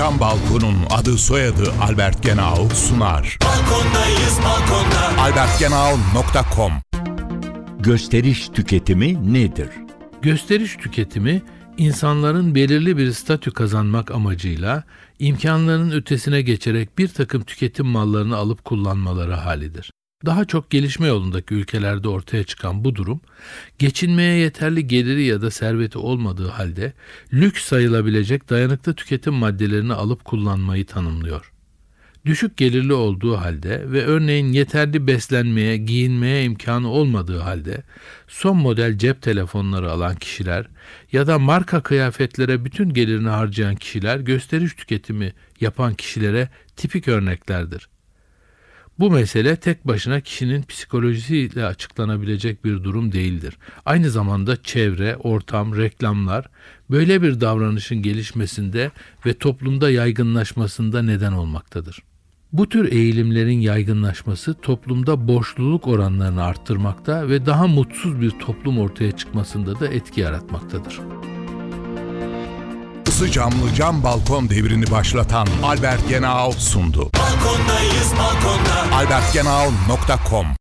Cam Balkon'un adı soyadı Albert Genau sunar. Balkondayız balkonda. albertgenau.com Gösteriş tüketimi nedir? Gösteriş tüketimi insanların belirli bir statü kazanmak amacıyla imkanlarının ötesine geçerek bir takım tüketim mallarını alıp kullanmaları halidir. Daha çok gelişme yolundaki ülkelerde ortaya çıkan bu durum, geçinmeye yeterli geliri ya da serveti olmadığı halde lüks sayılabilecek dayanıklı tüketim maddelerini alıp kullanmayı tanımlıyor. Düşük gelirli olduğu halde ve örneğin yeterli beslenmeye, giyinmeye imkanı olmadığı halde son model cep telefonları alan kişiler ya da marka kıyafetlere bütün gelirini harcayan kişiler gösteriş tüketimi yapan kişilere tipik örneklerdir. Bu mesele tek başına kişinin psikolojisiyle açıklanabilecek bir durum değildir. Aynı zamanda çevre, ortam, reklamlar böyle bir davranışın gelişmesinde ve toplumda yaygınlaşmasında neden olmaktadır. Bu tür eğilimlerin yaygınlaşması toplumda borçluluk oranlarını arttırmakta ve daha mutsuz bir toplum ortaya çıkmasında da etki yaratmaktadır. Isı camlı cam balkon devrini başlatan Albert Genau sundu. Balkondayız albertgenau.com